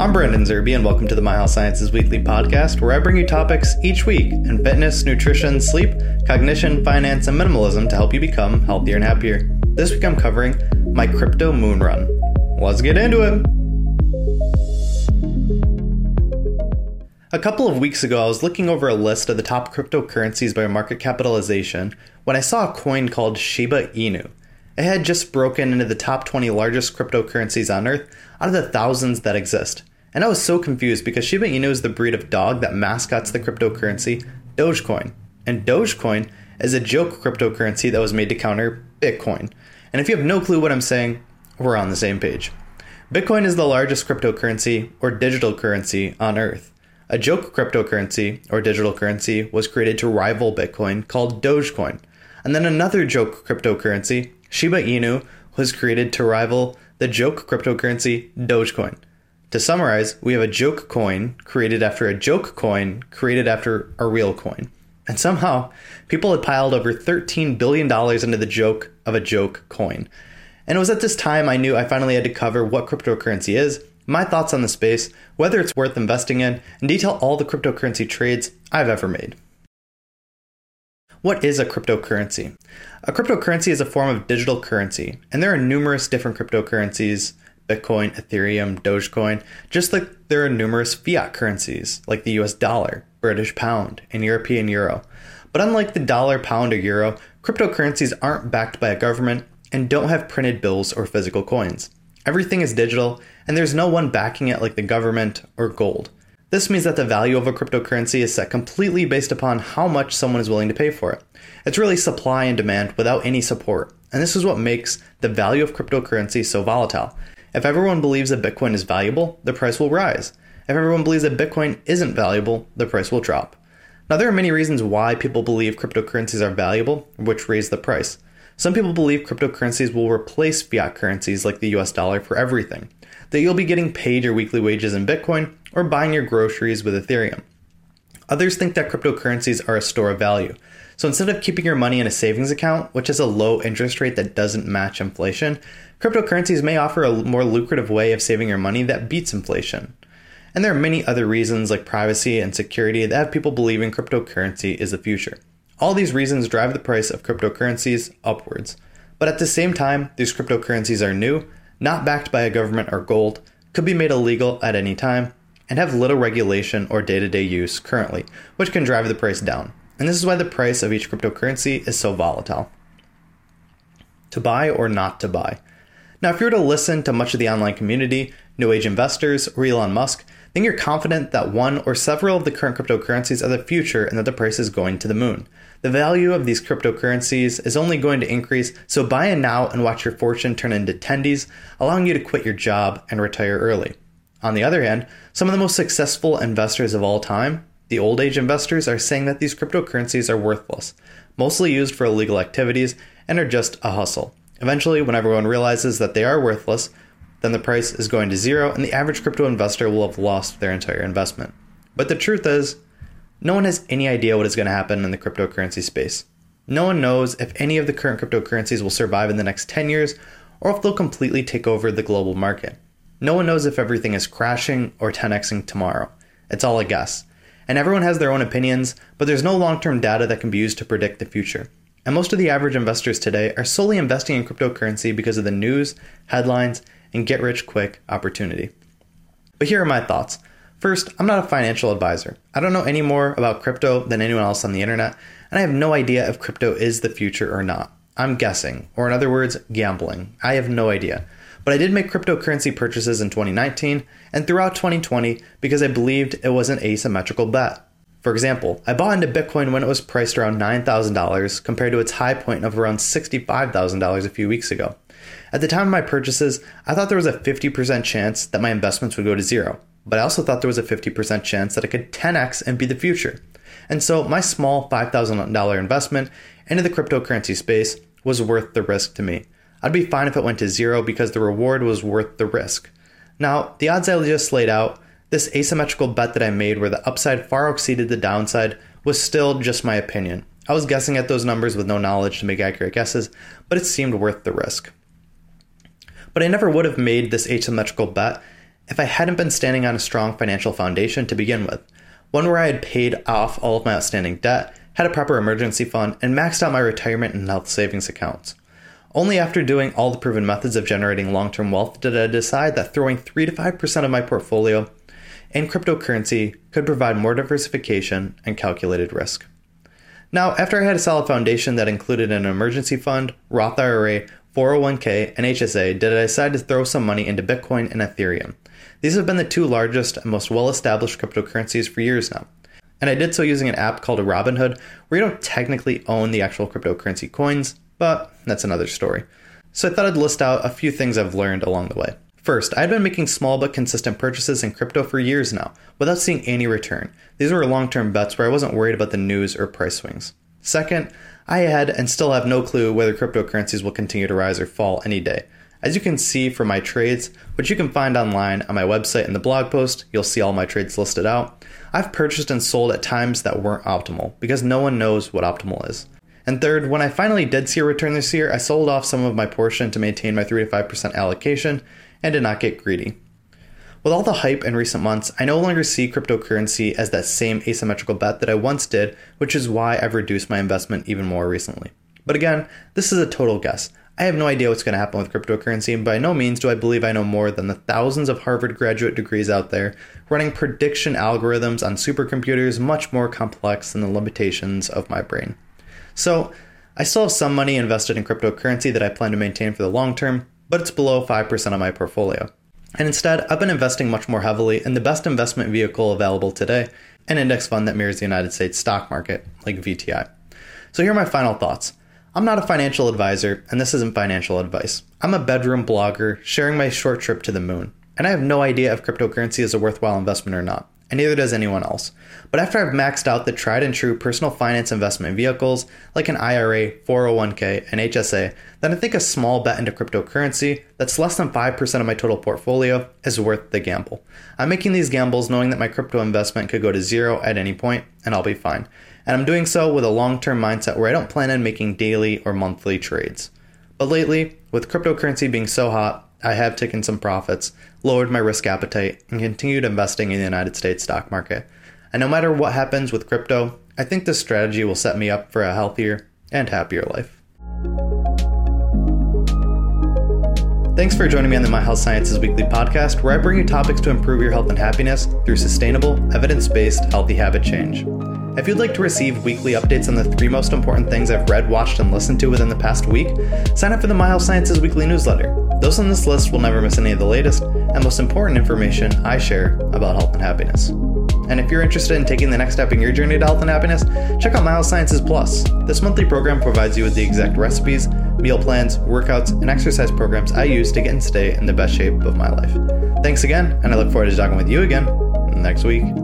I'm Brandon Zerbe, and welcome to the My Health Sciences Weekly podcast, where I bring you topics each week in fitness, nutrition, sleep, cognition, finance, and minimalism to help you become healthier and happier. This week I'm covering my crypto moon run. Let's get into it. A couple of weeks ago, I was looking over a list of the top cryptocurrencies by market capitalization when I saw a coin called Shiba Inu. It had just broken into the top 20 largest cryptocurrencies on Earth out of the thousands that exist. And I was so confused because Shiba Inu is the breed of dog that mascots the cryptocurrency Dogecoin. And Dogecoin is a joke cryptocurrency that was made to counter Bitcoin. And if you have no clue what I'm saying, we're on the same page. Bitcoin is the largest cryptocurrency or digital currency on Earth. A joke cryptocurrency or digital currency was created to rival Bitcoin called Dogecoin. And then another joke cryptocurrency Shiba Inu was created to rival the joke cryptocurrency Dogecoin. To summarize, we have a joke coin created after a joke coin created after a real coin. And somehow, people had piled over $13 billion into the joke of a joke coin. And it was at this time I knew I finally had to cover what cryptocurrency is, my thoughts on the space, whether it's worth investing in, and detail all the cryptocurrency trades I've ever made. What is a cryptocurrency? A cryptocurrency is a form of digital currency, and there are numerous different cryptocurrencies Bitcoin, Ethereum, Dogecoin, just like there are numerous fiat currencies like the US dollar, British pound, and European euro. But unlike the dollar, pound, or euro, cryptocurrencies aren't backed by a government and don't have printed bills or physical coins. Everything is digital, and there's no one backing it like the government or gold. This means that the value of a cryptocurrency is set completely based upon how much someone is willing to pay for it. It's really supply and demand without any support, and this is what makes the value of cryptocurrency so volatile. If everyone believes that Bitcoin is valuable, the price will rise. If everyone believes that Bitcoin isn't valuable, the price will drop. Now, there are many reasons why people believe cryptocurrencies are valuable, which raise the price. Some people believe cryptocurrencies will replace fiat currencies like the US dollar for everything that you'll be getting paid your weekly wages in Bitcoin or buying your groceries with Ethereum. Others think that cryptocurrencies are a store of value. So instead of keeping your money in a savings account, which has a low interest rate that doesn't match inflation, cryptocurrencies may offer a more lucrative way of saving your money that beats inflation. And there are many other reasons like privacy and security that have people believing cryptocurrency is the future. All these reasons drive the price of cryptocurrencies upwards. But at the same time, these cryptocurrencies are new not backed by a government or gold, could be made illegal at any time, and have little regulation or day to day use currently, which can drive the price down. And this is why the price of each cryptocurrency is so volatile. To buy or not to buy. Now, if you were to listen to much of the online community, New Age investors, or Elon Musk, then you're confident that one or several of the current cryptocurrencies are the future and that the price is going to the moon. The value of these cryptocurrencies is only going to increase, so buy in now and watch your fortune turn into tendies, allowing you to quit your job and retire early. On the other hand, some of the most successful investors of all time, the old age investors, are saying that these cryptocurrencies are worthless, mostly used for illegal activities, and are just a hustle. Eventually, when everyone realizes that they are worthless, then the price is going to zero and the average crypto investor will have lost their entire investment. But the truth is, no one has any idea what is going to happen in the cryptocurrency space. No one knows if any of the current cryptocurrencies will survive in the next 10 years or if they'll completely take over the global market. No one knows if everything is crashing or 10xing tomorrow. It's all a guess. And everyone has their own opinions, but there's no long term data that can be used to predict the future. And most of the average investors today are solely investing in cryptocurrency because of the news, headlines, and get rich quick opportunity. But here are my thoughts. First, I'm not a financial advisor. I don't know any more about crypto than anyone else on the internet, and I have no idea if crypto is the future or not. I'm guessing, or in other words, gambling. I have no idea. But I did make cryptocurrency purchases in 2019 and throughout 2020 because I believed it was an asymmetrical bet. For example, I bought into Bitcoin when it was priced around $9,000 compared to its high point of around $65,000 a few weeks ago. At the time of my purchases, I thought there was a 50% chance that my investments would go to zero but I also thought there was a 50% chance that I could 10x and be the future. And so my small $5,000 investment into the cryptocurrency space was worth the risk to me. I'd be fine if it went to zero because the reward was worth the risk. Now, the odds I just laid out, this asymmetrical bet that I made where the upside far exceeded the downside, was still just my opinion. I was guessing at those numbers with no knowledge to make accurate guesses, but it seemed worth the risk. but I never would have made this asymmetrical bet if I hadn't been standing on a strong financial foundation to begin with. One where I had paid off all of my outstanding debt, had a proper emergency fund, and maxed out my retirement and health savings accounts. Only after doing all the proven methods of generating long term wealth did I decide that throwing 3 to 5% of my portfolio in cryptocurrency could provide more diversification and calculated risk. Now, after I had a solid foundation that included an emergency fund, Roth IRA, 401k, and HSA, did I decide to throw some money into Bitcoin and Ethereum. These have been the two largest and most well established cryptocurrencies for years now. And I did so using an app called Robinhood, where you don't technically own the actual cryptocurrency coins, but that's another story. So I thought I'd list out a few things I've learned along the way. First, I'd been making small but consistent purchases in crypto for years now, without seeing any return. These were long term bets where I wasn't worried about the news or price swings. Second, I had and still have no clue whether cryptocurrencies will continue to rise or fall any day. As you can see from my trades, which you can find online on my website in the blog post, you'll see all my trades listed out. I've purchased and sold at times that weren't optimal because no one knows what optimal is. And third, when I finally did see a return this year, I sold off some of my portion to maintain my 3 to 5% allocation and did not get greedy. With all the hype in recent months, I no longer see cryptocurrency as that same asymmetrical bet that I once did, which is why I've reduced my investment even more recently. But again, this is a total guess. I have no idea what's going to happen with cryptocurrency, and by no means do I believe I know more than the thousands of Harvard graduate degrees out there running prediction algorithms on supercomputers much more complex than the limitations of my brain. So, I still have some money invested in cryptocurrency that I plan to maintain for the long term, but it's below 5% of my portfolio. And instead, I've been investing much more heavily in the best investment vehicle available today, an index fund that mirrors the United States stock market, like VTI. So here are my final thoughts. I'm not a financial advisor, and this isn't financial advice. I'm a bedroom blogger sharing my short trip to the moon, and I have no idea if cryptocurrency is a worthwhile investment or not and neither does anyone else. But after I've maxed out the tried and true personal finance investment vehicles like an IRA, 401k, and HSA, then I think a small bet into cryptocurrency that's less than 5% of my total portfolio is worth the gamble. I'm making these gambles knowing that my crypto investment could go to zero at any point and I'll be fine. And I'm doing so with a long term mindset where I don't plan on making daily or monthly trades. But lately, with cryptocurrency being so hot, I have taken some profits, lowered my risk appetite, and continued investing in the United States stock market. And no matter what happens with crypto, I think this strategy will set me up for a healthier and happier life. Thanks for joining me on the My Health Sciences Weekly podcast, where I bring you topics to improve your health and happiness through sustainable, evidence based healthy habit change. If you'd like to receive weekly updates on the three most important things I've read, watched, and listened to within the past week, sign up for the My Health Sciences Weekly newsletter. Those on this list will never miss any of the latest and most important information I share about health and happiness. And if you're interested in taking the next step in your journey to health and happiness, check out My Health Sciences Plus. This monthly program provides you with the exact recipes, meal plans, workouts, and exercise programs I use to get and stay in the best shape of my life. Thanks again, and I look forward to talking with you again next week.